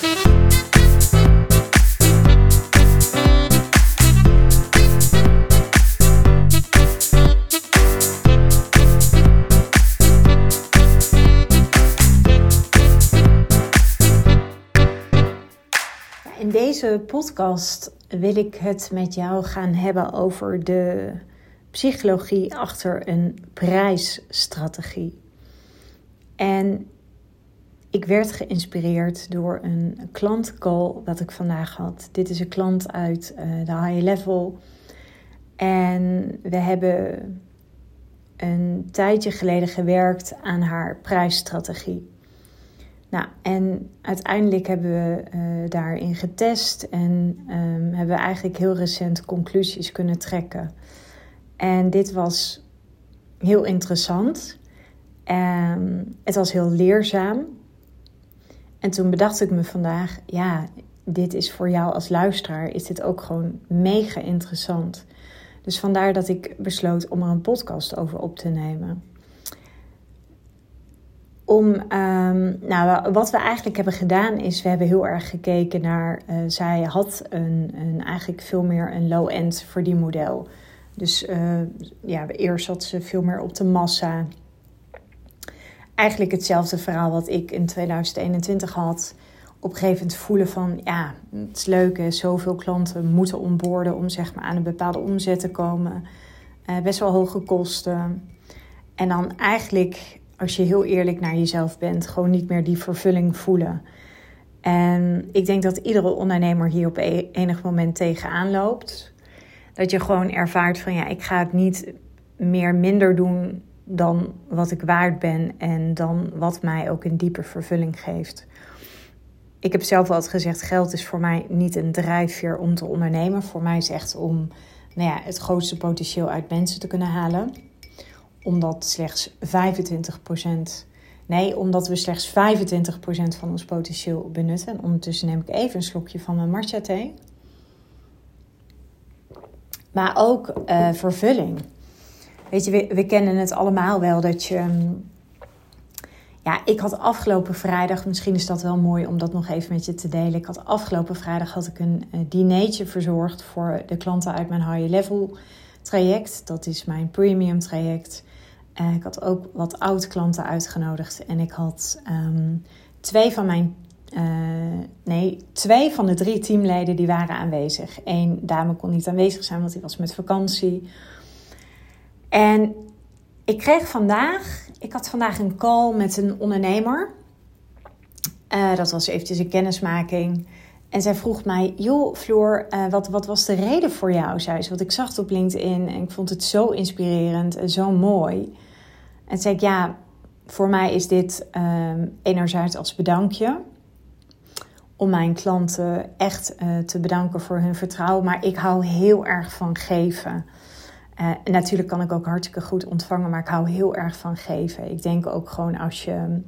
In deze podcast wil ik het met jou gaan hebben over de psychologie achter een prijsstrategie. En ik werd geïnspireerd door een klantcall wat ik vandaag had. Dit is een klant uit uh, de high level. En we hebben een tijdje geleden gewerkt aan haar prijsstrategie. Nou, en uiteindelijk hebben we uh, daarin getest en um, hebben we eigenlijk heel recent conclusies kunnen trekken. En dit was heel interessant. Um, het was heel leerzaam. En toen bedacht ik me vandaag, ja, dit is voor jou als luisteraar, is dit ook gewoon mega interessant. Dus vandaar dat ik besloot om er een podcast over op te nemen om, um, nou, wat we eigenlijk hebben gedaan is, we hebben heel erg gekeken naar, uh, zij had een, een, eigenlijk veel meer een low-end verdienmodel. Dus uh, ja, eerst zat ze veel meer op de massa. Eigenlijk hetzelfde verhaal wat ik in 2021 had. Op een gegeven moment voelen van, ja, het is leuk, zoveel klanten moeten onboorden om zeg maar aan een bepaalde omzet te komen. Uh, best wel hoge kosten. En dan eigenlijk als je heel eerlijk naar jezelf bent, gewoon niet meer die vervulling voelen. En ik denk dat iedere ondernemer hier op e-, enig moment tegenaan loopt. Dat je gewoon ervaart van ja, ik ga het niet meer minder doen dan wat ik waard ben en dan wat mij ook een diepe vervulling geeft. Ik heb zelf altijd gezegd, geld is voor mij niet een drijfveer om te ondernemen. Voor mij is echt om nou ja, het grootste potentieel uit mensen te kunnen halen omdat slechts 25%. Nee, omdat we slechts 25% van ons potentieel benutten. En ondertussen neem ik even een slokje van mijn matcha thee. Maar ook uh, vervulling. Weet je, we, we, kennen het allemaal wel dat je. Mm, ja, ik had afgelopen vrijdag, misschien is dat wel mooi om dat nog even met je te delen. Ik had afgelopen vrijdag had ik een dinertje verzorgd voor de klanten uit mijn high level traject. Dat is mijn premium traject. Uh, ik had ook wat oud-klanten uitgenodigd. En ik had um, twee van mijn. Uh, nee, twee van de drie teamleden die waren aanwezig. Eén dame kon niet aanwezig zijn, want die was met vakantie. En ik kreeg vandaag. Ik had vandaag een call met een ondernemer. Uh, dat was eventjes een kennismaking. En zij vroeg mij, joh Floor, uh, wat, wat was de reden voor jou? Zei ze, want ik zag het op LinkedIn en ik vond het zo inspirerend en zo mooi. En zei ik, ja, voor mij is dit um, enerzijds als bedankje. Om mijn klanten echt uh, te bedanken voor hun vertrouwen. Maar ik hou heel erg van geven. Uh, natuurlijk kan ik ook hartstikke goed ontvangen, maar ik hou heel erg van geven. Ik denk ook gewoon als je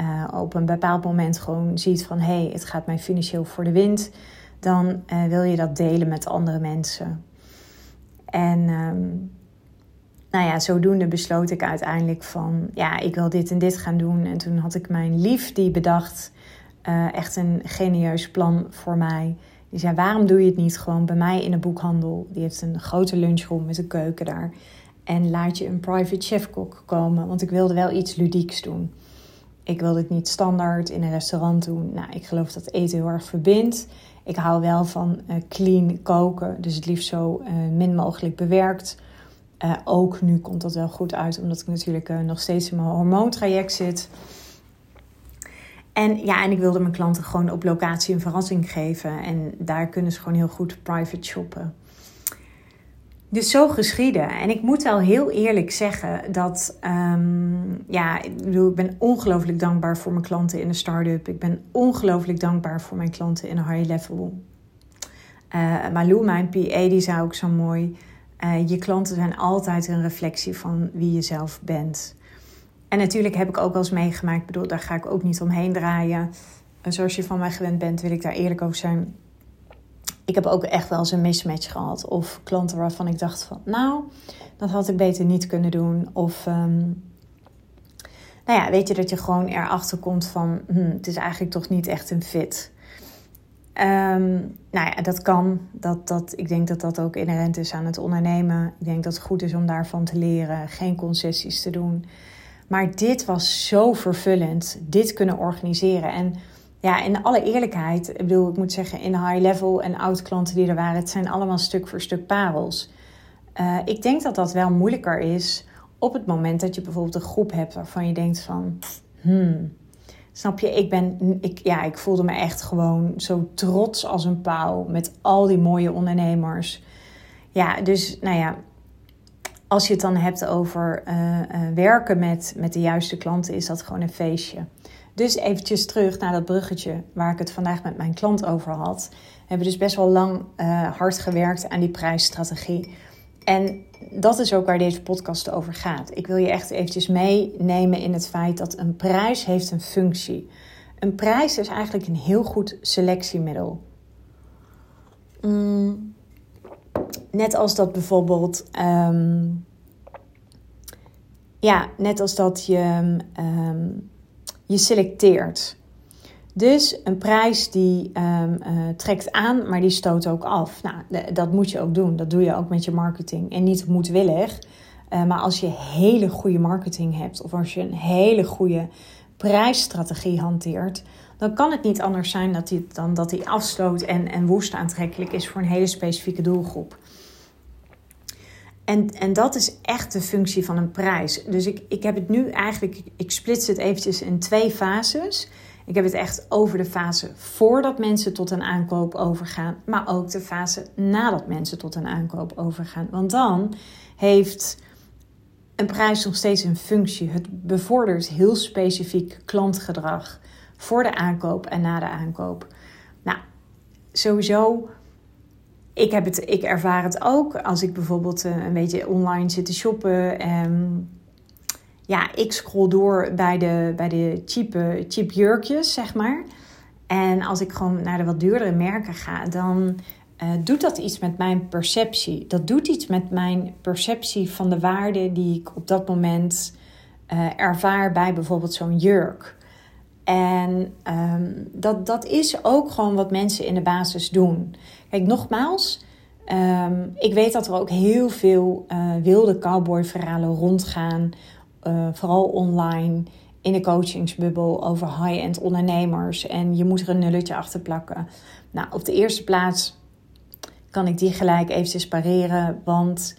uh, op een bepaald moment gewoon ziet van hé, hey, het gaat mij financieel voor de wind, dan wil je dat delen met andere mensen. En um, nou ja, zodoende besloot ik uiteindelijk van, ja, ik wil dit en dit gaan doen. En toen had ik mijn lief die bedacht, echt een genieus plan voor mij. Die zei, waarom doe je het niet gewoon bij mij in de boekhandel? Die heeft een grote lunchroom met een keuken daar. En laat je een private chefkok komen, want ik wilde wel iets ludieks doen. Ik wilde het niet standaard in een restaurant doen. Nou, ik geloof dat eten heel erg verbindt. Ik hou wel van uh, clean koken, dus het liefst zo uh, min mogelijk bewerkt. Uh, ook nu komt dat wel goed uit, omdat ik natuurlijk nog steeds in mijn hormoontraject zit. En ja, en ik wilde mijn klanten gewoon op locatie een verrassing geven. En daar kunnen ze gewoon heel goed private shoppen. Dus zo geschieden. En ik moet wel heel eerlijk zeggen dat, um, ja, ik bedoel, ik ben ongelooflijk dankbaar voor mijn klanten in de start-up. Ik ben ongelooflijk dankbaar voor mijn klanten in een high level. Uh, Malou, mijn PA, die zei ook zo mooi. Uh, je klanten zijn altijd een reflectie van wie je zelf bent. En natuurlijk heb ik ook wel eens meegemaakt, ik bedoel, daar ga ik ook niet omheen draaien. En zoals je van mij gewend bent, wil ik daar eerlijk over zijn. Ik heb ook echt wel eens een mismatch gehad. Of klanten waarvan ik dacht van, nou, dat had ik beter niet kunnen doen. Of, um, nou ja, weet je dat je gewoon erachter komt van, hm, het is eigenlijk toch niet echt een fit. Ehm, nou ja, dat kan. Dat, dat, ik denk dat dat ook inherent is aan het ondernemen. Ik denk dat het goed is om daarvan te leren. Geen concessies te doen. Maar dit was zo vervullend. Dit kunnen organiseren. En ja, in alle eerlijkheid, ik bedoel, ik moet zeggen, in high level en oud klanten die er waren, het zijn allemaal stuk voor stuk parels. Uh, ik denk dat dat wel moeilijker is op het moment dat je bijvoorbeeld een groep hebt waarvan je denkt van, hmm, snap je, ik ben, ik, ja, ik voelde me echt gewoon zo trots als een pauw met al die mooie ondernemers. Ja, dus nou ja, als je het dan hebt over uh, uh, werken met, met de juiste klanten, is dat gewoon een feestje. Dus eventjes terug naar dat bruggetje waar ik het vandaag met mijn klant over had. We hebben dus best wel lang uh, hard gewerkt aan die prijsstrategie. En dat is ook waar deze podcast over gaat. Ik wil je echt eventjes meenemen in het feit dat een prijs heeft een functie. Een prijs is eigenlijk een heel goed selectiemiddel. Mm, net als dat bijvoorbeeld... Um, ja, net als dat je... Um, je selecteert. Dus een prijs die uh, trekt aan, maar die stoot ook af. Nou, dat moet je ook doen. Dat doe je ook met je marketing. En niet moedwillig. Uh, maar als je hele goede marketing hebt, of als je een hele goede prijsstrategie hanteert, dan kan het niet anders zijn dat die, dan dat die afstoot en, en woest aantrekkelijk is voor een hele specifieke doelgroep. En, en dat is echt de functie van een prijs. Dus ik, ik heb het nu eigenlijk, ik splits het eventjes in twee fases. Ik heb het echt over de fase voordat mensen tot een aankoop overgaan, maar ook de fase nadat mensen tot een aankoop overgaan. Want dan heeft een prijs nog steeds een functie. Het bevordert heel specifiek klantgedrag voor de aankoop en na de aankoop. Nou, sowieso ik, heb het, ik ervaar het ook als ik bijvoorbeeld eh, een beetje online zit te shoppen. En ja, ik scroll door bij de, bij de cheap, cheap jurkjes, zeg maar. En als ik gewoon naar de wat duurdere merken ga, dan uh, doet dat iets met mijn perceptie. Dat doet iets met mijn perceptie van de waarde die ik op dat moment ervaar bij bijvoorbeeld zo'n jurk. En um, dat, dat is ook gewoon wat mensen in de basis doen. Kijk, nogmaals, um, ik weet dat er ook heel veel uh, wilde cowboy-verhalen rondgaan, uh, vooral online, in de coachingsbubbel over high-end ondernemers. En je moet er een nulletje achter plakken. Nou, op de eerste plaats kan ik die gelijk eventjes pareren, want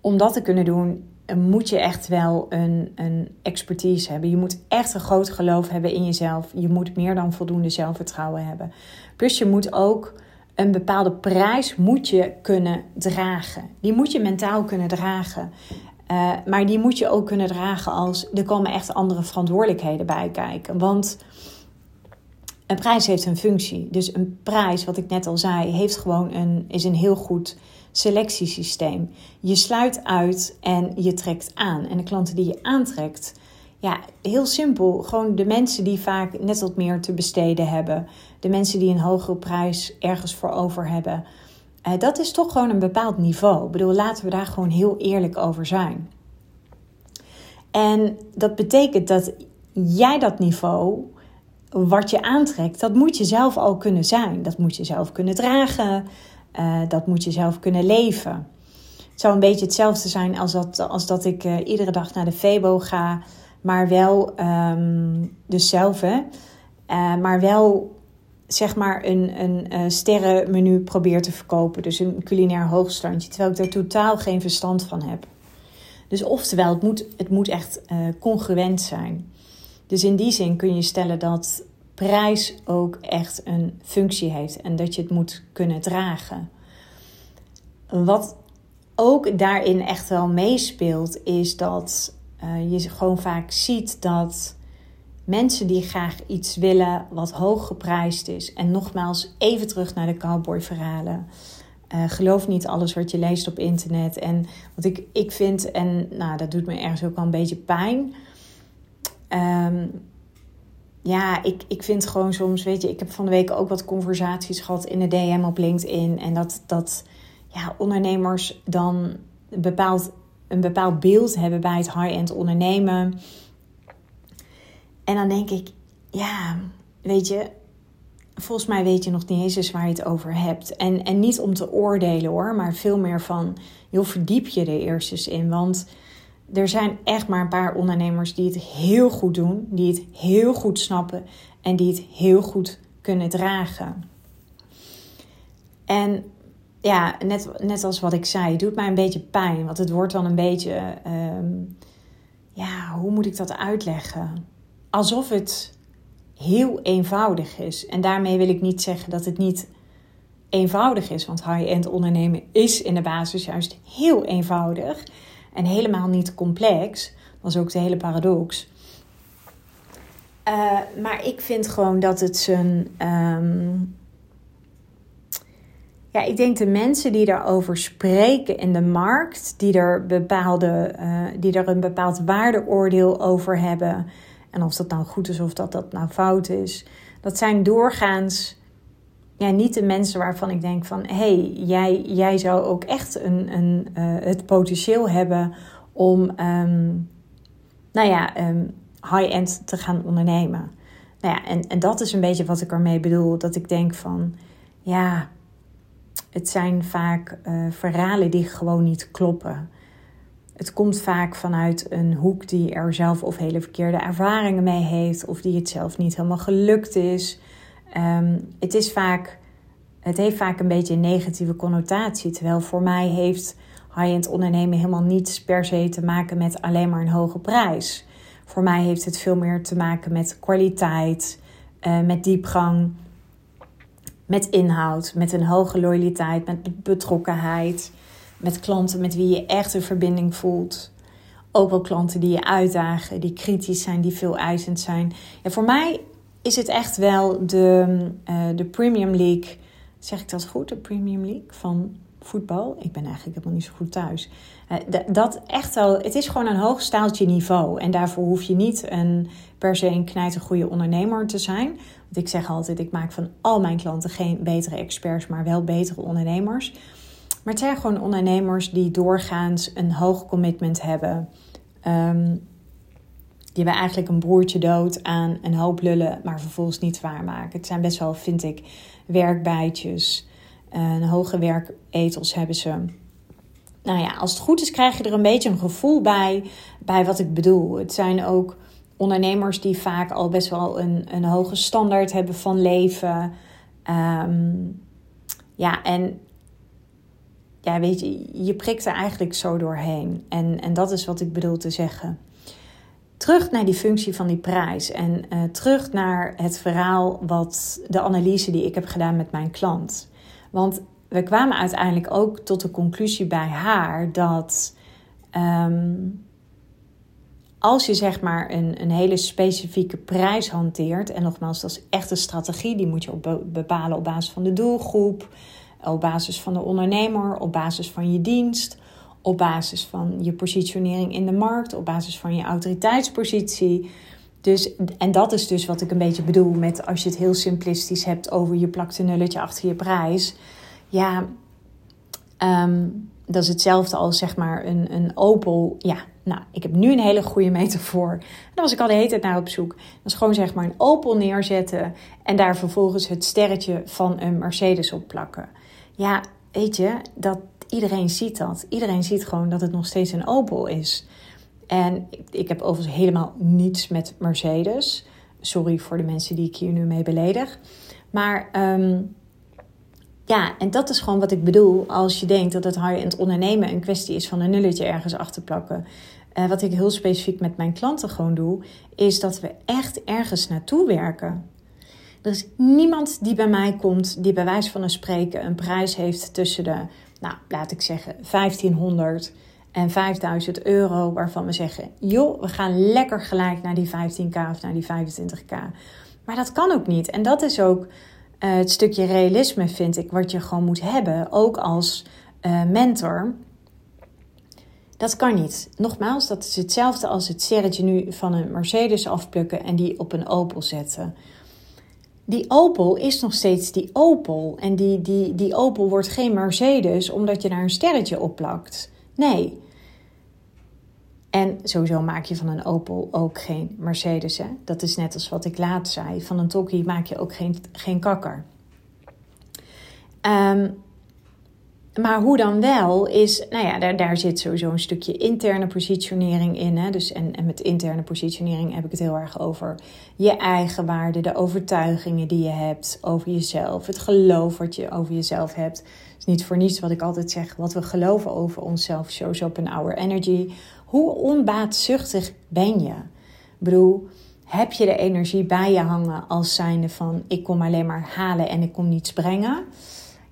om dat te kunnen doen moet je echt wel een, een expertise hebben. Je moet echt een groot geloof hebben in jezelf. Je moet meer dan voldoende zelfvertrouwen hebben. Plus je moet ook een bepaalde prijs moet je kunnen dragen. Die moet je mentaal kunnen dragen. Uh, maar die moet je ook kunnen dragen als er komen echt andere verantwoordelijkheden bij kijken. Want een prijs heeft een functie. Dus een prijs, wat ik net al zei, heeft gewoon een, is een heel goed selectiesysteem. Je sluit uit en je trekt aan. En de klanten die je aantrekt, ja, heel simpel. Gewoon de mensen die vaak net wat meer te besteden hebben. De mensen die een hogere prijs ergens voor over hebben. Uh, dat is toch gewoon een bepaald niveau. Ik bedoel, laten we daar gewoon heel eerlijk over zijn. En dat betekent dat jij dat niveau, wat je aantrekt, dat moet je zelf al kunnen zijn. Dat moet je zelf kunnen dragen. Uh, dat moet je zelf kunnen leven. Het zou een beetje hetzelfde zijn als dat, als dat ik uh, iedere dag naar de Febo ga, maar wel, um, dus zelf hè, uh, maar wel zeg maar een, een sterrenmenu probeer te verkopen. Dus een culinair hoogstandje, terwijl ik daar totaal geen verstand van heb. Dus oftewel, het moet, het moet echt congruent zijn. Dus in die zin kun je stellen dat prijs ook echt een functie heeft en dat je het moet kunnen dragen. Wat ook daarin echt wel meespeelt, is dat uh, je gewoon vaak ziet dat mensen die graag iets willen wat hoog geprijsd is. En nogmaals, even terug naar de cowboy-verhalen. Uh, geloof niet alles wat je leest op internet. En wat ik, ik vind, en nou, dat doet me ergens ook wel een beetje pijn. Um, ja, ik, ik vind gewoon soms, weet je, ik heb van de week ook wat conversaties gehad in de DM op LinkedIn. En dat, dat ja, ondernemers dan een bepaald, een bepaald beeld hebben bij het high-end ondernemen. En dan denk ik, ja, weet je, volgens mij weet je nog niet eens waar je het over hebt. En, en niet om te oordelen hoor, maar veel meer van, joh, verdiep je er eerst eens in. Want er zijn echt maar een paar ondernemers die het heel goed doen, die het heel goed snappen en die het heel goed kunnen dragen. En ja, net, net als wat ik zei, het doet mij een beetje pijn. Want het wordt dan een beetje, ehm, ja, hoe moet ik dat uitleggen? Alsof het heel eenvoudig is. En daarmee wil ik niet zeggen dat het niet eenvoudig is. Want high-end ondernemen is in de basis juist heel eenvoudig. En helemaal niet complex. Dat is ook de hele paradox. Uh, maar ik vind gewoon dat het zijn. Ehm, ja, ik denk de mensen die daarover spreken in de markt, die er, bepaalde, uh, die er een bepaald waardeoordeel over hebben, en of dat nou goed is of dat dat nou fout is, dat zijn doorgaans ja, niet de mensen waarvan ik denk van hé, hey, jij, jij zou ook echt een, een, uh, het potentieel hebben om um, nou ja, um, high-end te gaan ondernemen. Nou ja, en, en dat is een beetje wat ik ermee bedoel. Dat ik denk van ja, het zijn vaak uh, verhalen die gewoon niet kloppen. Het komt vaak vanuit een hoek die er zelf of hele verkeerde ervaringen mee heeft, of die het zelf niet helemaal gelukt is. Um, het, is vaak, het heeft vaak een beetje een negatieve connotatie. Terwijl voor mij heeft high-end ondernemen helemaal niets per se te maken met alleen maar een hoge prijs. Voor mij heeft het veel meer te maken met kwaliteit, uh, met diepgang, met inhoud, met een hoge loyaliteit, met betrokkenheid, met klanten met wie je echt een verbinding voelt. Ook wel klanten die je uitdagen, die kritisch zijn, die veel eisend zijn. Ja, voor mij is het echt wel de, uh, de Premium League. Zeg ik dat goed? De Premium League van voetbal. Ik ben eigenlijk helemaal niet zo goed thuis. Uh, dat echt wel, het is gewoon een hoog staaltje niveau. En daarvoor hoef je niet een, per se een knijtergoede ondernemer te zijn. Want ik zeg altijd, ik maak van al mijn klanten geen betere experts, maar wel betere ondernemers. Maar het zijn gewoon ondernemers die doorgaans een hoog commitment hebben. Um, die we eigenlijk een broertje dood aan een hoop lullen, maar vervolgens niet waarmaken. Het zijn best wel, vind ik, werkbijtjes. Een hoge werketels hebben ze. Nou ja, als het goed is, krijg je er een beetje een gevoel bij, bij wat ik bedoel. Het zijn ook ondernemers die vaak al best wel een, een hoge standaard hebben van leven. Um, ja, en ja, weet je, je prikt er eigenlijk zo doorheen. En, en dat is wat ik bedoel te zeggen. Terug naar die functie van die prijs en uh, terug naar het verhaal wat de analyse die ik heb gedaan met mijn klant. Want we kwamen uiteindelijk ook tot de conclusie bij haar dat um, als je zeg maar een, een hele specifieke prijs hanteert, en nogmaals, dat is echt een strategie, die moet je op bepalen op basis van de doelgroep, op basis van de ondernemer, op basis van je dienst, op basis van je positionering in de markt, op basis van je autoriteitspositie. Dus, en dat is dus wat ik een beetje bedoel met als je het heel simplistisch hebt over je plakt een nulletje achter je prijs. Ja, um, dat is hetzelfde als zeg maar een, een Opel. Ja, nou, ik heb nu een hele goede metafoor. En daar was ik al de hele tijd naar op zoek. Dat is gewoon zeg maar een Opel neerzetten en daar vervolgens het sterretje van een Mercedes op plakken. Ja, weet je, dat, iedereen ziet dat. Iedereen ziet gewoon dat het nog steeds een Opel is. En ik, heb overigens helemaal niets met Mercedes. Sorry voor de mensen die ik hier nu mee beledig. Maar um, ja, en dat is gewoon wat ik bedoel als je denkt dat het high-end ondernemen een kwestie is van een nulletje ergens achter plakken. Uh, wat ik heel specifiek met mijn klanten gewoon doe, is dat we echt ergens naartoe werken. Er is niemand die bij mij komt die bij wijze van een spreken een prijs heeft tussen de, nou laat ik zeggen, 1500 en 5000 euro, waarvan we zeggen: joh, we gaan lekker gelijk naar die 15k of naar die 25k. Maar dat kan ook niet. En dat is ook uh, het stukje realisme, vind ik, wat je gewoon moet hebben, ook als uh, mentor. Dat kan niet. Nogmaals, dat is hetzelfde als het serretje nu van een Mercedes afplukken en die op een Opel zetten. Die Opel is nog steeds die Opel. En die, die, die Opel wordt geen Mercedes omdat je daar een sterretje op plakt. Nee. En sowieso maak je van een Opel ook geen Mercedes. Hè? Dat is net als wat ik laat zei. Van een Tokkie maak je ook geen, geen kakker. Um, maar hoe dan wel is, nou ja, daar, daar zit sowieso een stukje interne positionering in. Hè? Dus, en, en met interne positionering heb ik het heel erg over je eigen waarde, de overtuigingen die je hebt over jezelf, het geloof wat je over jezelf hebt. Het is niet voor niets wat ik altijd zeg, wat we geloven over onszelf shows up in our energy. Hoe onbaatzuchtig ben je? Ik bedoel, heb je de energie bij je hangen als zijnde van ik kom alleen maar halen en ik kom niets brengen?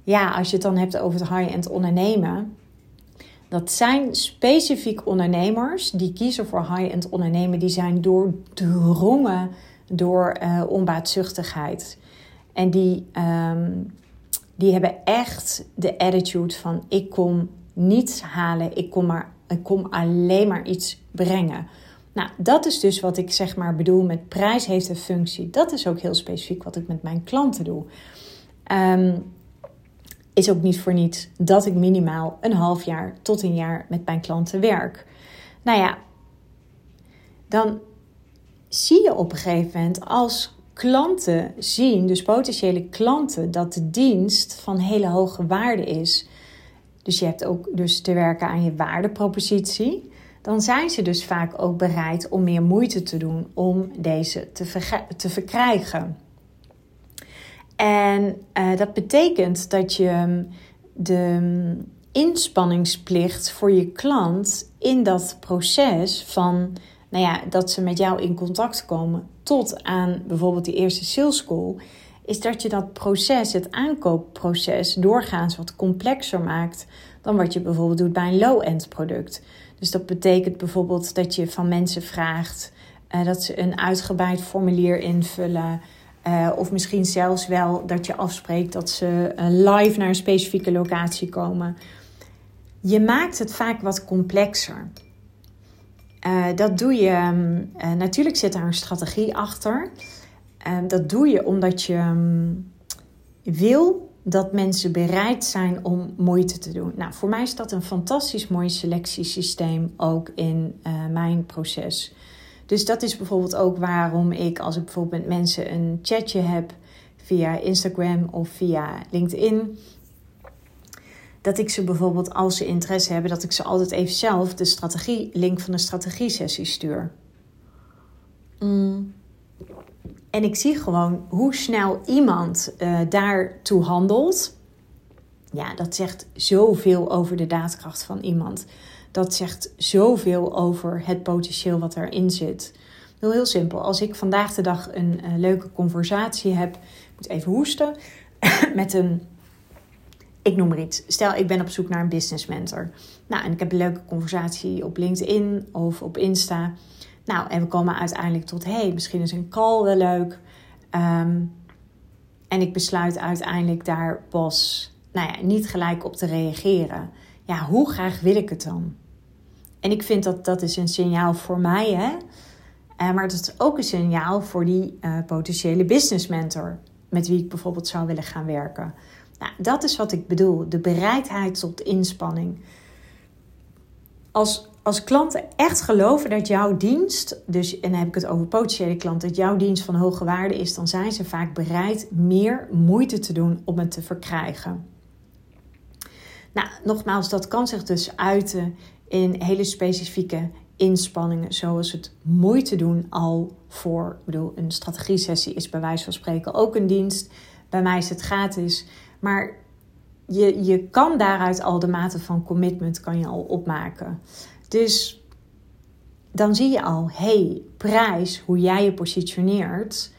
Ja, als je het dan hebt over het high-end ondernemen. Dat zijn specifiek ondernemers die kiezen voor high-end ondernemen. Die zijn doordrongen door uh, onbaatzuchtigheid. En die, um, die hebben echt de attitude van ik kom niets halen. Ik kom, maar, ik kom alleen maar iets brengen. Nou, dat is dus wat ik zeg maar bedoel met prijs heeft een functie. Dat is ook heel specifiek wat ik met mijn klanten doe. Um, is ook niet voor niets dat ik minimaal een half jaar tot een jaar met mijn klanten werk. Nou ja, dan zie je op een gegeven moment als klanten zien, dus potentiële klanten, dat de dienst van hele hoge waarde is. Dus je hebt ook dus te werken aan je waardepropositie. Dan zijn ze dus vaak ook bereid om meer moeite te doen om deze te, te verkrijgen. En uh, dat betekent dat je mm, de mm, inspanningsplicht voor je klant in dat proces van, nou ja, dat ze met jou in contact komen tot aan bijvoorbeeld die eerste sales call, is dat je dat proces, het aankoopproces, doorgaans wat complexer maakt dan wat je bijvoorbeeld doet bij een low-end product. Dus dat betekent bijvoorbeeld dat je van mensen vraagt uh, dat ze een uitgebreid formulier invullen. Uh, of misschien zelfs wel dat je afspreekt dat ze uh, live naar een specifieke locatie komen. Je maakt het vaak wat complexer. Uh, dat doe je, um, natuurlijk zit daar een strategie achter. dat doe je omdat je um, wil dat mensen bereid zijn om moeite te doen. Nou, voor mij is dat een fantastisch mooi selectiesysteem ook in mijn proces. Dus dat is bijvoorbeeld ook waarom ik, als ik bijvoorbeeld met mensen een chatje heb via Instagram of via LinkedIn, dat ik ze bijvoorbeeld, als ze interesse hebben, dat ik ze altijd even zelf de strategie, link van de strategie-sessie stuur. Mm. En ik zie gewoon hoe snel iemand uh, daartoe handelt. Ja, dat zegt zoveel over de daadkracht van iemand dat zegt zoveel over het potentieel wat erin zit. Heel, heel simpel. Als ik vandaag de dag een, een leuke conversatie heb, ik moet even hoesten, met een, ik noem maar iets. Stel, ik ben op zoek naar een business mentor. Nou, en ik heb een leuke conversatie op LinkedIn of op Insta. Nou, en we komen uiteindelijk tot, hey, misschien is een call wel leuk. Um, en ik besluit uiteindelijk daar pas, nou ja, niet gelijk op te reageren. Ja, hoe graag wil ik het dan? En ik vind dat dat is een signaal voor mij, hè? Uh, maar dat is ook een signaal voor die uh, potentiële business mentor met wie ik bijvoorbeeld zou willen gaan werken. Nou, dat is wat ik bedoel, de bereidheid tot inspanning. Als, als klanten echt geloven dat jouw dienst, dus en dan heb ik het over potentiële klanten, dat jouw dienst van hoge waarde is, dan zijn ze vaak bereid meer moeite te doen om het te verkrijgen. Nou, nogmaals, dat kan zich dus uiten in hele specifieke inspanningen, zoals het moeite doen al voor, ik bedoel, een strategie-sessie is bij wijze van spreken ook een dienst. Bij mij is het gratis, maar je, je kan daaruit al de mate van commitment kan je al opmaken. Dus dan zie je al, hey, prijs, hoe jij je positioneert,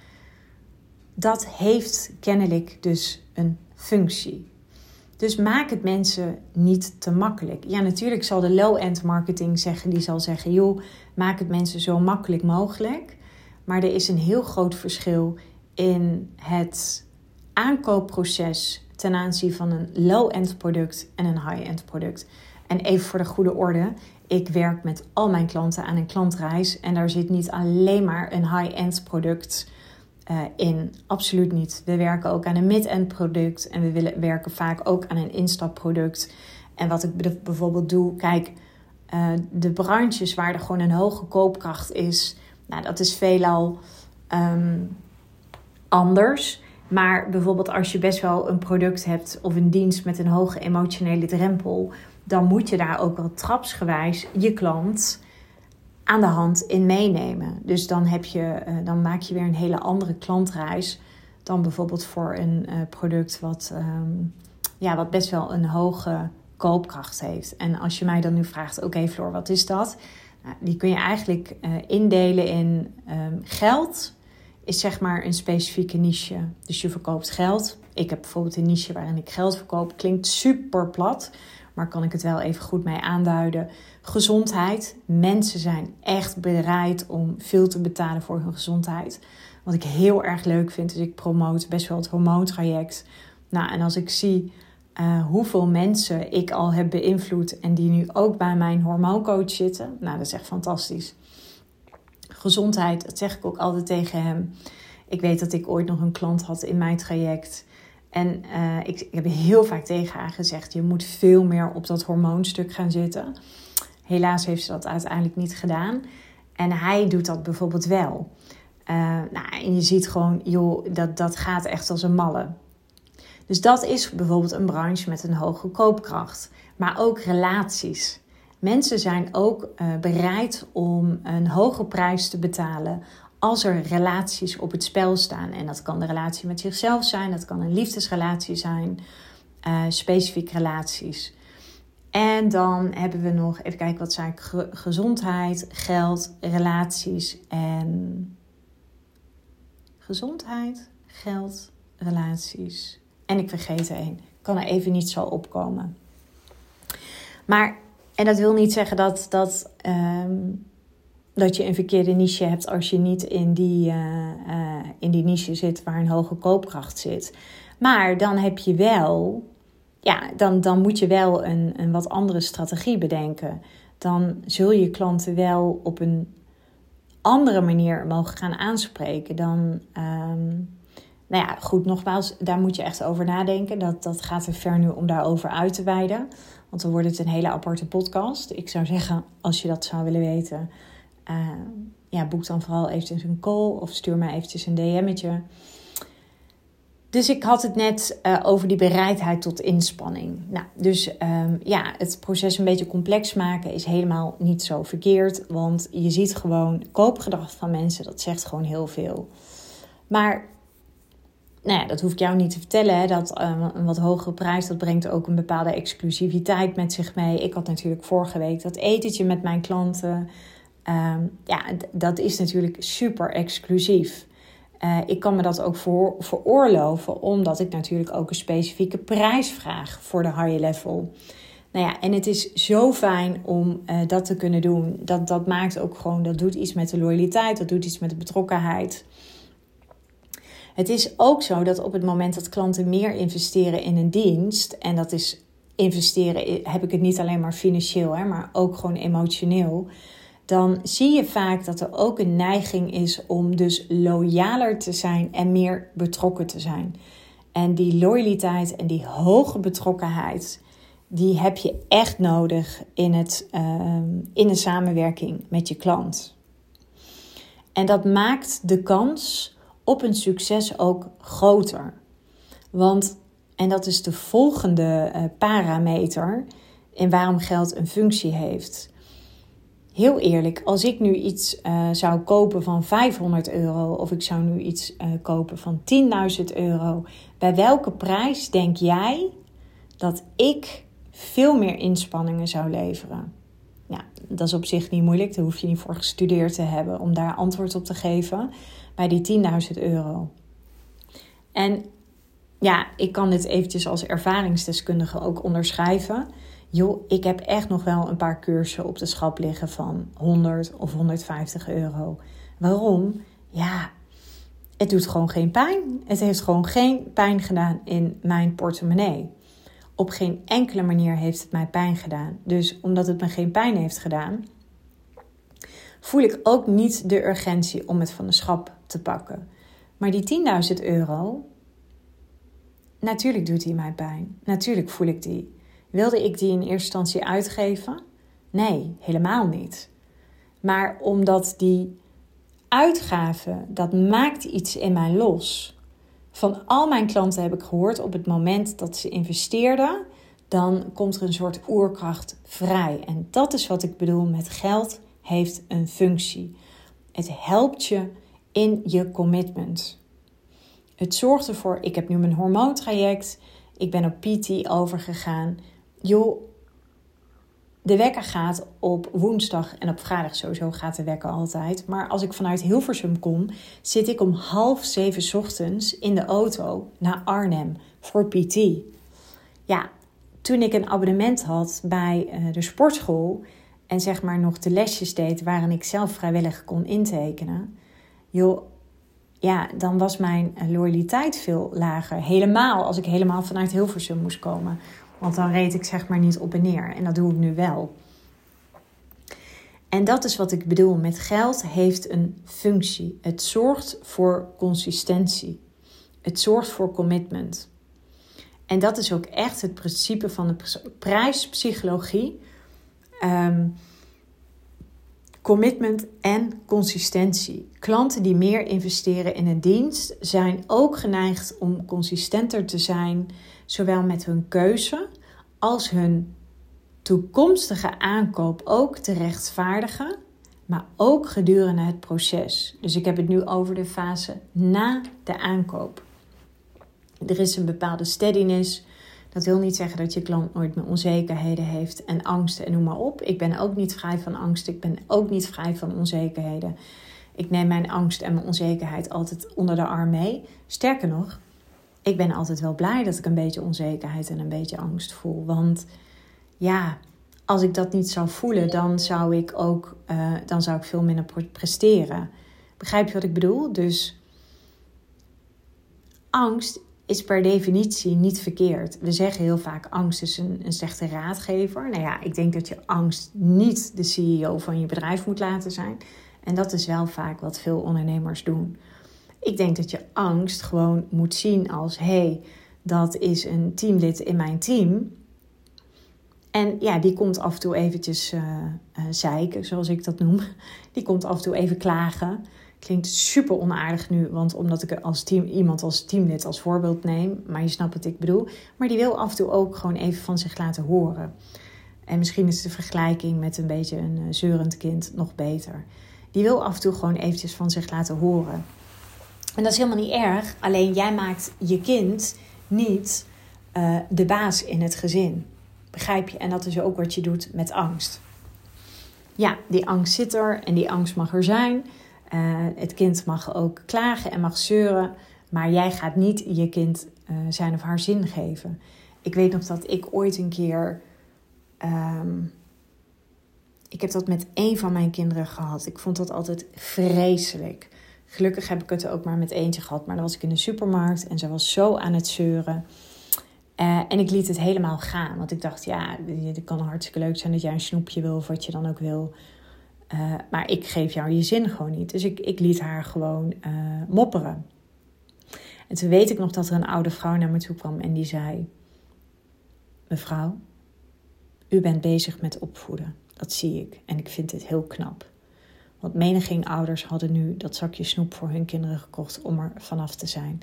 dat heeft kennelijk dus een functie. Dus maak het mensen niet te makkelijk. Ja, natuurlijk zal de low-end marketing zeggen, die zal zeggen, joh, maak het mensen zo makkelijk mogelijk. Maar er is een heel groot verschil in het aankoopproces ten aanzien van een low-end product en een high-end product. En even voor de goede orde, ik werk met al mijn klanten aan een klantreis en daar zit niet alleen maar een high-end product uh, in. Absoluut niet. We werken ook aan een mid-end product en we willen, werken vaak ook aan een instapproduct. En wat ik bijvoorbeeld doe, kijk, Uh, de branches waar er gewoon een hoge koopkracht is, nou, dat is veelal um, anders. Maar bijvoorbeeld als je best wel een product hebt of een dienst met een hoge emotionele drempel, dan moet je daar ook wel trapsgewijs je klant aan de hand in meenemen. Dus dan, heb je, uh, dan maak je weer een hele andere klantreis dan bijvoorbeeld voor een uh, product wat, um, ja, wat best wel een hoge koopkracht heeft. En als je mij dan nu vraagt: oké, Floor, wat is dat? Nou, die kun je eigenlijk uh, indelen in um, geld. Is zeg maar een specifieke niche. Dus je verkoopt geld. Ik heb bijvoorbeeld een niche waarin ik geld verkoop. Klinkt super plat, maar kan ik het wel even goed mee aanduiden. Gezondheid. Mensen zijn echt bereid om veel te betalen voor hun gezondheid. Wat ik heel erg leuk vind, is ik promote best wel het hormoontraject. Nou, en als ik zie uh, hoeveel mensen ik al heb beïnvloed en die nu ook bij mijn hormooncoach zitten, nou, dat is echt fantastisch. Gezondheid, dat zeg ik ook altijd tegen hem. Ik weet dat ik ooit nog een klant had in mijn traject. En uh, ik, ik, heb heel vaak tegen haar gezegd: je moet veel meer op dat hormoonstuk gaan zitten. Helaas heeft ze dat uiteindelijk niet gedaan. En hij doet dat bijvoorbeeld wel. Uh, nou, en je ziet gewoon, joh, dat, dat gaat echt als een malle. Dus dat is bijvoorbeeld een branche met een hoge koopkracht. Maar ook relaties. Mensen zijn ook uh, bereid om een hoge prijs te betalen als er relaties op het spel staan. En dat kan de relatie met zichzelf zijn, dat kan een liefdesrelatie zijn, uh, specifieke relaties. En dan hebben we nog, even kijken wat zijn gezondheid, geld, relaties en gezondheid, geld, relaties. En ik vergeet er één. Kan er even niet zo opkomen. Maar, en dat wil niet zeggen dat, dat, um, dat je een verkeerde niche hebt als je niet in die, uh, uh, in die niche zit waar een hoge koopkracht zit. Maar dan heb je wel, ja, dan, dan moet je wel een, een wat andere strategie bedenken. Dan zul je klanten wel op een andere manier mogen gaan aanspreken dan. Um, nou ja, goed, nogmaals, daar moet je echt over nadenken. Dat, dat gaat er ver nu om daarover uit te wijden. Want dan wordt het een hele aparte podcast. Ik zou zeggen, als je dat zou willen weten, uh, ja, boek dan vooral eventjes een call of stuur mij eventjes een DM'tje. Dus ik had het net uh, over die bereidheid tot inspanning. Nou, dus um, ja, het proces een beetje complex maken is helemaal niet zo verkeerd. Want je ziet gewoon koopgedrag van mensen, dat zegt gewoon heel veel. Maar nou ja, dat hoef ik jou niet te vertellen. Hè, dat um, een wat hogere prijs, dat brengt ook een bepaalde exclusiviteit met zich mee. Ik had natuurlijk vorige week dat etentje met mijn klanten. Um, ja, dat is natuurlijk super exclusief. Uh, ik kan me dat ook voor, veroorloven, omdat ik natuurlijk ook een specifieke prijs vraag voor de high level. Nou ja, en het is zo fijn om uh, dat te kunnen doen. Dat, dat maakt ook gewoon, dat doet iets met de loyaliteit, dat doet iets met de betrokkenheid. Het is ook zo dat op het moment dat klanten meer investeren in een dienst, en dat is investeren, heb ik het niet alleen maar financieel, hè, maar ook gewoon emotioneel, dan zie je vaak dat er ook een neiging is om dus loyaler te zijn en meer betrokken te zijn. En die loyaliteit en die hoge betrokkenheid, die heb je echt nodig in, het, uh, in de samenwerking met je klant. En dat maakt de kans op een succes ook groter. Want, en dat is de volgende uh, parameter in waarom geld een functie heeft. Heel eerlijk, als ik nu iets uh, zou kopen van 500 euro of ik zou nu iets uh, kopen van 10.000 euro, bij welke prijs denk jij dat ik veel meer inspanningen zou leveren? Ja, dat is op zich niet moeilijk, daar hoef je niet voor gestudeerd te hebben om daar antwoord op te geven bij die 10.000 euro. En ja, ik kan dit eventjes als ervaringsdeskundige ook onderschrijven. Joh, ik heb echt nog wel een paar cursussen op de schap liggen van 100 of 150 euro. Waarom? Ja, het doet gewoon geen pijn. Het heeft gewoon geen pijn gedaan in mijn portemonnee. Op geen enkele manier heeft het mij pijn gedaan. Dus omdat het me geen pijn heeft gedaan, voel ik ook niet de urgentie om het van de schap te pakken. Maar die 10.000 euro, natuurlijk doet die mij pijn. Natuurlijk voel ik die. Wilde ik die in eerste instantie uitgeven? Nee, helemaal niet. Maar omdat die uitgaven, dat maakt iets in mij los. Van al mijn klanten heb ik gehoord op het moment dat ze investeerden, dan komt er een soort oerkracht vrij. En dat is wat ik bedoel met geld heeft een functie. Het helpt je in je commitment. Het zorgt ervoor, ik heb nu mijn hormoontraject, ik ben op PT overgegaan. Joh, de wekker gaat op woensdag en op vrijdag sowieso gaat de wekker altijd. Maar als ik vanuit Hilversum kom, zit ik om half zeven ochtends in de auto naar Arnhem voor PT. Ja, toen ik een abonnement had bij eh, de sportschool en zeg maar nog de lesjes deed waarin ik zelf vrijwillig kon intekenen, joh, ja, dan was mijn loyaliteit veel lager. Helemaal als ik helemaal vanuit Hilversum moest komen. Want dan reed ik zeg maar niet op en neer. En dat doe ik nu wel. En dat is wat ik bedoel met geld heeft een functie. Het zorgt voor consistentie. Het zorgt voor commitment. En dat is ook echt het principe van de prijspsychologie. Um, commitment en consistentie. Klanten die meer investeren in een dienst zijn ook geneigd om consistenter te zijn, zowel met hun keuze als hun toekomstige aankoop ook te rechtvaardigen, maar ook gedurende het proces. Dus ik heb het nu over de fase na de aankoop. Er is een bepaalde steadiness. Dat wil niet zeggen dat je klant nooit meer onzekerheden heeft en angsten en noem maar op. Ik ben ook niet vrij van angst. Ik ben ook niet vrij van onzekerheden. Ik neem mijn angst en mijn onzekerheid altijd onder de arm mee. Sterker nog, ik ben altijd wel blij dat ik een beetje onzekerheid en een beetje angst voel. Want ja, als ik dat niet zou voelen, dan zou ik ook uh, dan zou ik veel minder presteren. Begrijp je wat ik bedoel? Dus angst is per definitie niet verkeerd. We zeggen heel vaak angst is een, een slechte raadgever. Nou ja, ik denk dat je angst niet de CEO van je bedrijf moet laten zijn. En dat is wel vaak wat veel ondernemers doen. Ik denk dat je angst gewoon moet zien als: hé, hey, dat is een teamlid in mijn team. En ja, die komt af en toe eventjes uh, uh, zeiken, zoals ik dat noem. Die komt af en toe even klagen. Klinkt super onaardig nu, want omdat ik als team, iemand als teamlid als voorbeeld neem, maar je snapt wat ik bedoel. Maar die wil af en toe ook gewoon even van zich laten horen. En misschien is de vergelijking met een beetje een uh, zeurend kind nog beter. Die wil af en toe gewoon eventjes van zich laten horen. En dat is helemaal niet erg, alleen jij maakt je kind niet uh, de baas in het gezin. Begrijp je? En dat is ook wat je doet met angst. Ja, die angst zit er en die angst mag er zijn. Uh, het kind mag ook klagen en mag zeuren, maar jij gaat niet je kind uh, zijn of haar zin geven. Ik weet nog dat ik ooit een keer. Um, ik heb dat met één van mijn kinderen gehad. Ik vond dat altijd vreselijk. Gelukkig heb ik het ook maar met eentje gehad. Maar dan was ik in de supermarkt en ze was zo aan het zeuren. Uh, en ik liet het helemaal gaan. Want ik dacht, ja, het kan hartstikke leuk zijn dat jij een snoepje wil of wat je dan ook wil. Uh, maar ik geef jou je zin gewoon niet. Dus ik, ik liet haar gewoon uh, mopperen. En toen weet ik nog dat er een oude vrouw naar me toe kwam en die zei: Mevrouw, u bent bezig met opvoeden. Dat zie ik en ik vind dit heel knap. Want menigeen ouders hadden nu dat zakje snoep voor hun kinderen gekocht om er vanaf te zijn.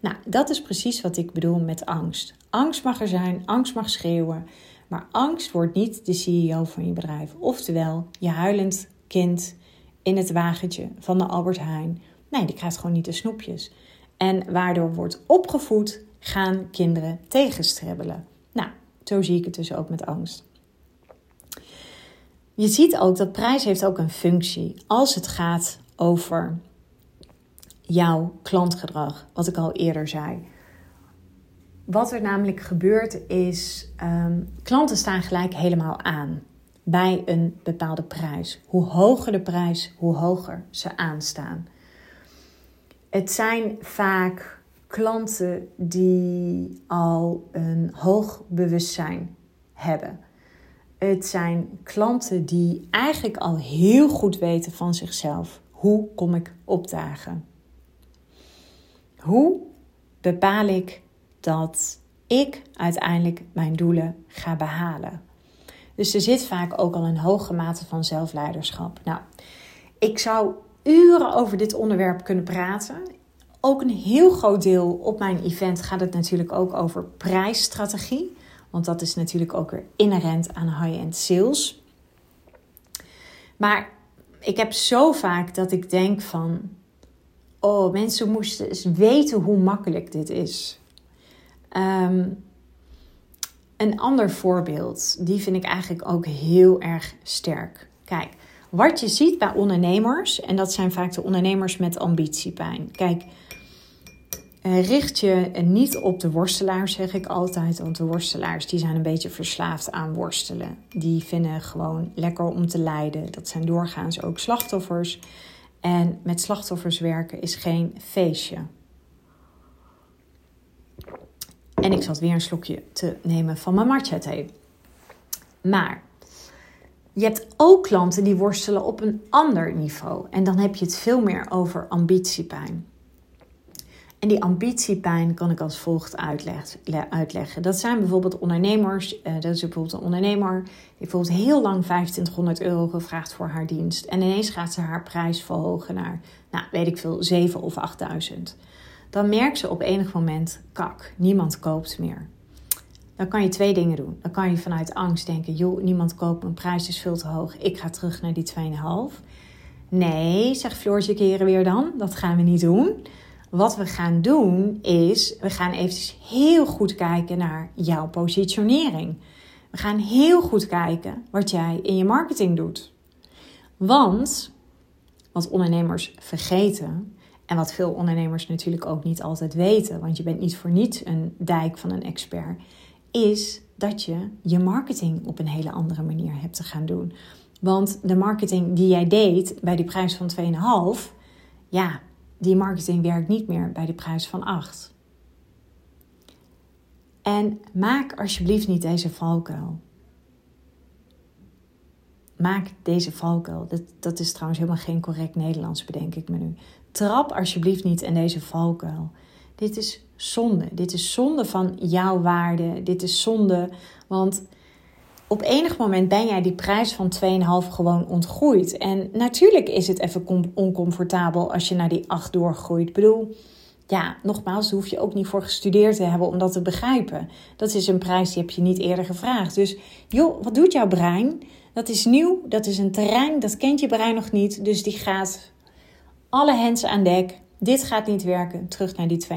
Nou, dat is precies wat ik bedoel met angst. Angst mag er zijn, angst mag schreeuwen, maar angst wordt niet de CEO van je bedrijf. Oftewel, je huilend kind in het wagentje van de Albert Heijn. Nee, die krijgt gewoon niet de snoepjes. En waardoor wordt opgevoed, gaan kinderen tegenstribbelen. Nou, zo zie ik het dus ook met angst. Je ziet ook dat prijs heeft ook een functie als het gaat over jouw klantgedrag, wat ik al eerder zei. Wat er namelijk gebeurt is, um, klanten staan gelijk helemaal aan bij een bepaalde prijs. Hoe hoger de prijs, hoe hoger ze aanstaan. Het zijn vaak klanten die al een hoog bewustzijn hebben. Het zijn klanten die eigenlijk al heel goed weten van zichzelf. Hoe kom ik opdagen? Hoe bepaal ik dat ik uiteindelijk mijn doelen ga behalen? Dus er zit vaak ook al een hoge mate van zelfleiderschap. Nou, ik zou uren over dit onderwerp kunnen praten. Ook een heel groot deel op mijn event gaat het natuurlijk ook over prijsstrategie. Want dat is natuurlijk ook weer inherent aan high-end sales. Maar ik heb zo vaak dat ik denk van... Oh, mensen moesten eens weten hoe makkelijk dit is. Ehm, een ander voorbeeld, die vind ik eigenlijk ook heel erg sterk. Kijk, wat je ziet bij ondernemers, en dat zijn vaak de ondernemers met ambitiepijn. Kijk, richt je niet op de worstelaars, zeg ik altijd. Want de worstelaars die zijn een beetje verslaafd aan worstelen. Die vinden gewoon lekker om te lijden. Dat zijn doorgaans ook slachtoffers. En met slachtoffers werken is geen feestje. En ik zat weer een slokje te nemen van mijn matcha thee. Maar je hebt ook klanten die worstelen op een ander niveau. En dan heb je het veel meer over ambitiepijn. En die ambitiepijn kan ik als volgt uitleggen. Dat zijn bijvoorbeeld ondernemers. Uh, dat is bijvoorbeeld een ondernemer die bijvoorbeeld heel lang 2500 euro gevraagd voor haar dienst. En ineens gaat ze haar prijs verhogen naar, nou weet ik veel, 7 of 8000. Dan merkt ze op enig moment, kak, niemand koopt meer. Dan kan je twee dingen doen. Dan kan je vanuit angst denken, joh, niemand koopt, mijn prijs is veel te hoog. Ik ga terug naar die 2,5. Nee, zegt Floortje keren weer dan. Dat gaan we niet doen. Wat we gaan doen is, we gaan eventjes heel goed kijken naar jouw positionering. We gaan heel goed kijken wat jij in je marketing doet. Want, wat ondernemers vergeten, en wat veel ondernemers natuurlijk ook niet altijd weten, want je bent niet voor niets een dijk van een expert, is dat je je marketing op een hele andere manier hebt te gaan doen. Want de marketing die jij deed bij die prijs van 2,5, ja, die marketing werkt niet meer bij de prijs van 8. En maak alsjeblieft niet deze valkuil. Maak deze valkuil. Dat, dat is trouwens helemaal geen correct Nederlands, bedenk ik me nu. Trap alsjeblieft niet in deze valkuil. Dit is zonde. Dit is zonde van jouw waarde. Dit is zonde, want op enig moment ben jij die prijs van 2,5 gewoon ontgroeid. En natuurlijk is het even oncomfortabel als je naar die 8 doorgroeit. Ik bedoel, ja, nogmaals, daar hoef je ook niet voor gestudeerd te hebben om dat te begrijpen. Dat is een prijs die heb je niet eerder gevraagd. Dus joh, wat doet jouw brein? Dat is nieuw, dat is een terrein, dat kent je brein nog niet. Dus die gaat alle hens aan dek. Dit gaat niet werken, terug naar die 2,5.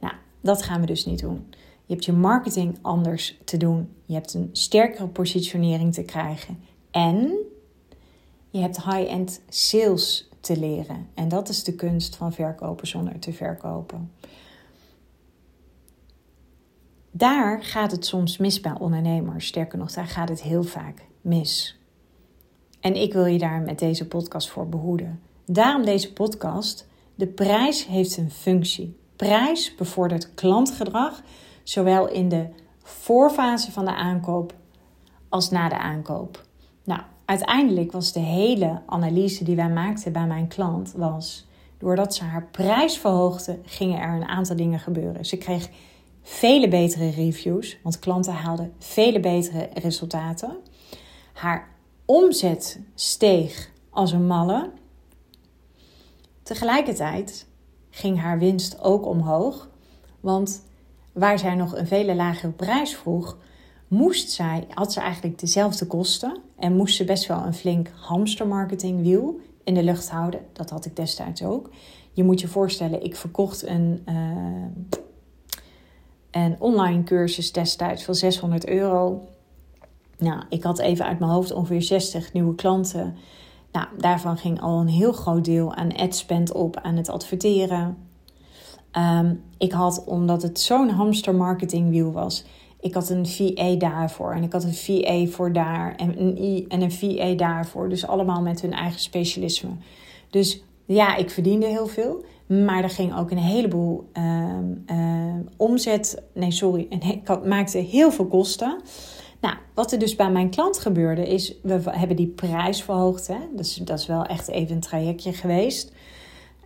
Nou, dat gaan we dus niet doen. Je hebt je marketing anders te doen. Je hebt een sterkere positionering te krijgen. En je hebt high-end sales te leren. En dat is de kunst van verkopen zonder te verkopen. Daar gaat het soms mis bij ondernemers. Sterker nog, daar gaat het heel vaak mis. En ik wil je daar met deze podcast voor behoeden. Daarom deze podcast. De prijs heeft een functie. Prijs bevordert klantgedrag, zowel in de voorfase van de aankoop als na de aankoop. Nou, uiteindelijk was de hele analyse die wij maakten bij mijn klant was doordat ze haar prijs verhoogde, gingen er een aantal dingen gebeuren. Ze kreeg vele betere reviews, want klanten haalden vele betere resultaten. Haar omzet steeg als een malle. Tegelijkertijd ging haar winst ook omhoog, want waar zij nog een vele lagere prijs vroeg, moest zij, had ze eigenlijk dezelfde kosten en moest ze best wel een flink hamstermarketingwiel in de lucht houden. Dat had ik destijds ook. Je moet je voorstellen, ik verkocht een, uh, een online cursus destijds van 600 euro. Nou, ik had even uit mijn hoofd ongeveer 60 nieuwe klanten. Nou, daarvan ging al een heel groot deel aan adspend op aan het adverteren. Um, ik had, omdat het zo'n hamster marketingwiel was, ik had een VA daarvoor en ik had een VA voor daar en een en een VA daarvoor. Dus allemaal met hun eigen specialisme. Dus ja, ik verdiende heel veel. Maar er ging ook een heleboel um, um, omzet. Nee, sorry. Ik maakte heel veel kosten. Nou, wat er dus bij mijn klant gebeurde is, we hebben die prijs verhoogd. Hè? Dus dat is wel echt even een trajectje geweest.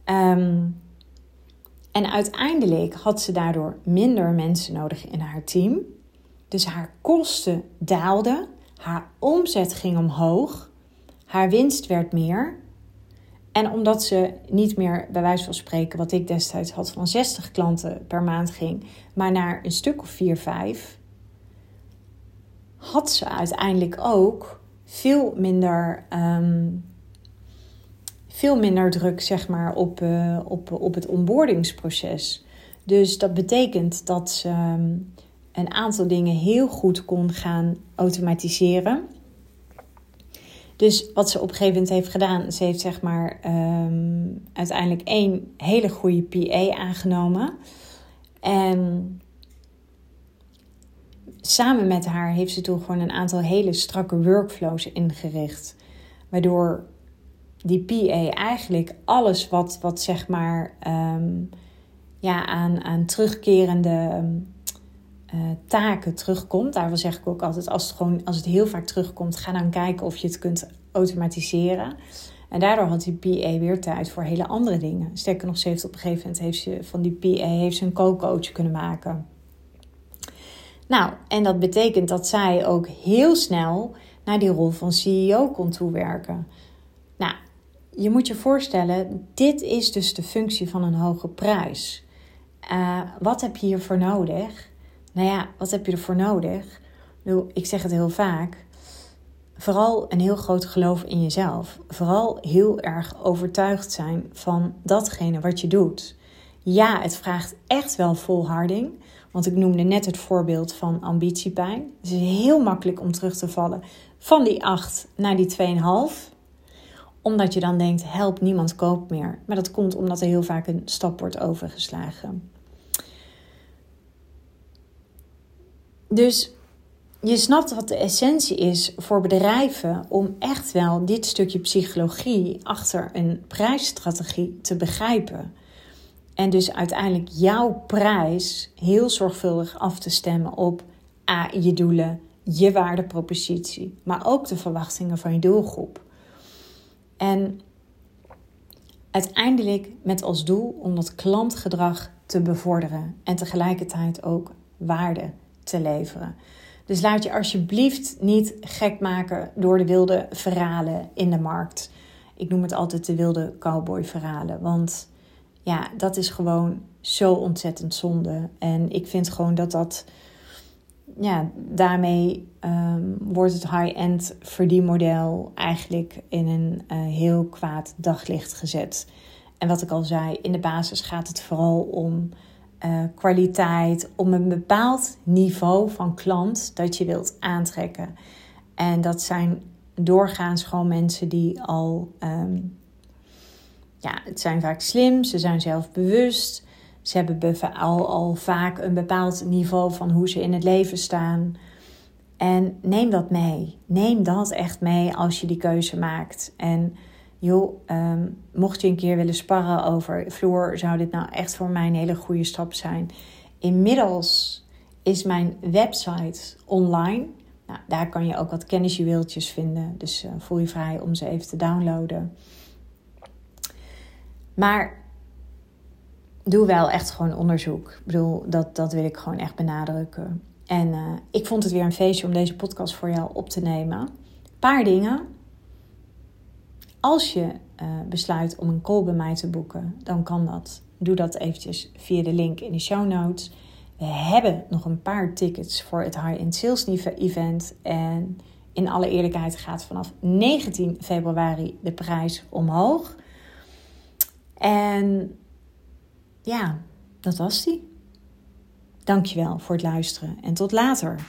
Um, en uiteindelijk had ze daardoor minder mensen nodig in haar team. Dus haar kosten daalden, Haar omzet ging omhoog, haar winst werd meer. En omdat ze niet meer, bij wijze van spreken, wat ik destijds had van 60 klanten per maand ging, maar naar een stuk of 4, 5, had ze uiteindelijk ook veel minder, um, veel minder druk zeg maar, op, uh, op, op het onboardingsproces. Dus dat betekent dat ze ehm, een aantal dingen heel goed kon gaan automatiseren. Dus wat ze op een gegeven moment heeft gedaan, ze heeft zeg maar um, uiteindelijk één hele goede PA aangenomen. En samen met haar heeft ze toen gewoon een aantal hele strakke workflows ingericht. Waardoor die PA eigenlijk alles wat, wat zeg maar um, ja, aan, aan terugkerende uh, taken terugkomt. Daarvoor zeg ik ook altijd, als het, gewoon, als het heel vaak terugkomt, ga dan kijken of je het kunt automatiseren. En daardoor had die PA weer tijd voor hele andere dingen. Sterker nog, ze heeft op een gegeven moment heeft ze, van die PA heeft ze een co-coach kunnen maken. Nou, en dat betekent dat zij ook heel snel naar die rol van CEO kon toewerken. Nou, je moet je voorstellen, dit is dus de functie van een hoge prijs. Uh, wat heb je hiervoor nodig? Nou ja, wat heb je ervoor nodig? Ik zeg het heel vaak. Vooral een heel groot geloof in jezelf. Vooral heel erg overtuigd zijn van datgene wat je doet. Ja, het vraagt echt wel volharding. Want ik noemde net het voorbeeld van ambitiepijn. Het is heel makkelijk om terug te vallen van die 8 naar die 2,5 omdat je dan denkt, help, niemand koopt meer. Maar dat komt omdat er heel vaak een stap wordt overgeslagen. Dus je snapt wat de essentie is voor bedrijven om echt wel dit stukje psychologie achter een prijsstrategie te begrijpen. En dus uiteindelijk jouw prijs heel zorgvuldig af te stemmen op A, je doelen, je waardepropositie, maar ook de verwachtingen van je doelgroep. En uiteindelijk met als doel om dat klantgedrag te bevorderen en tegelijkertijd ook waarde te leveren. Dus laat je alsjeblieft niet gek maken door de wilde verhalen in de markt. Ik noem het altijd de wilde cowboy verhalen. Want ja, dat is gewoon zo ontzettend zonde. En ik vind gewoon dat dat. Ja, daarmee um, wordt het high-end verdienmodel eigenlijk in een uh, heel kwaad daglicht gezet. En wat ik al zei, in de basis gaat het vooral om uh, kwaliteit, om een bepaald niveau van klant dat je wilt aantrekken. En dat zijn doorgaans gewoon mensen die al, um, ja, het zijn vaak slim, ze zijn zelfbewust, ze hebben al, al vaak een bepaald niveau van hoe ze in het leven staan. En neem dat mee. Neem dat echt mee als je die keuze maakt. En joh, ehm, mocht je een keer willen sparren over Floor, zou dit nou echt voor mij een hele goede stap zijn. Inmiddels is mijn website online. Nou, daar kan je ook wat kennisjuweeltjes vinden. Dus uh, voel je vrij om ze even te downloaden. Maar doe wel echt gewoon onderzoek. Ik bedoel, dat, dat wil ik gewoon echt benadrukken. En uh, ik vond het weer een feestje om deze podcast voor jou op te nemen. Paar dingen. Als je uh, besluit om een call bij mij te boeken, dan kan dat. Doe dat eventjes via de link in de show notes. We hebben nog een paar tickets voor het High-End Sales Event. En in alle eerlijkheid gaat vanaf 19 februari de prijs omhoog. En ja, dat was die. Dankjewel voor het luisteren en tot later.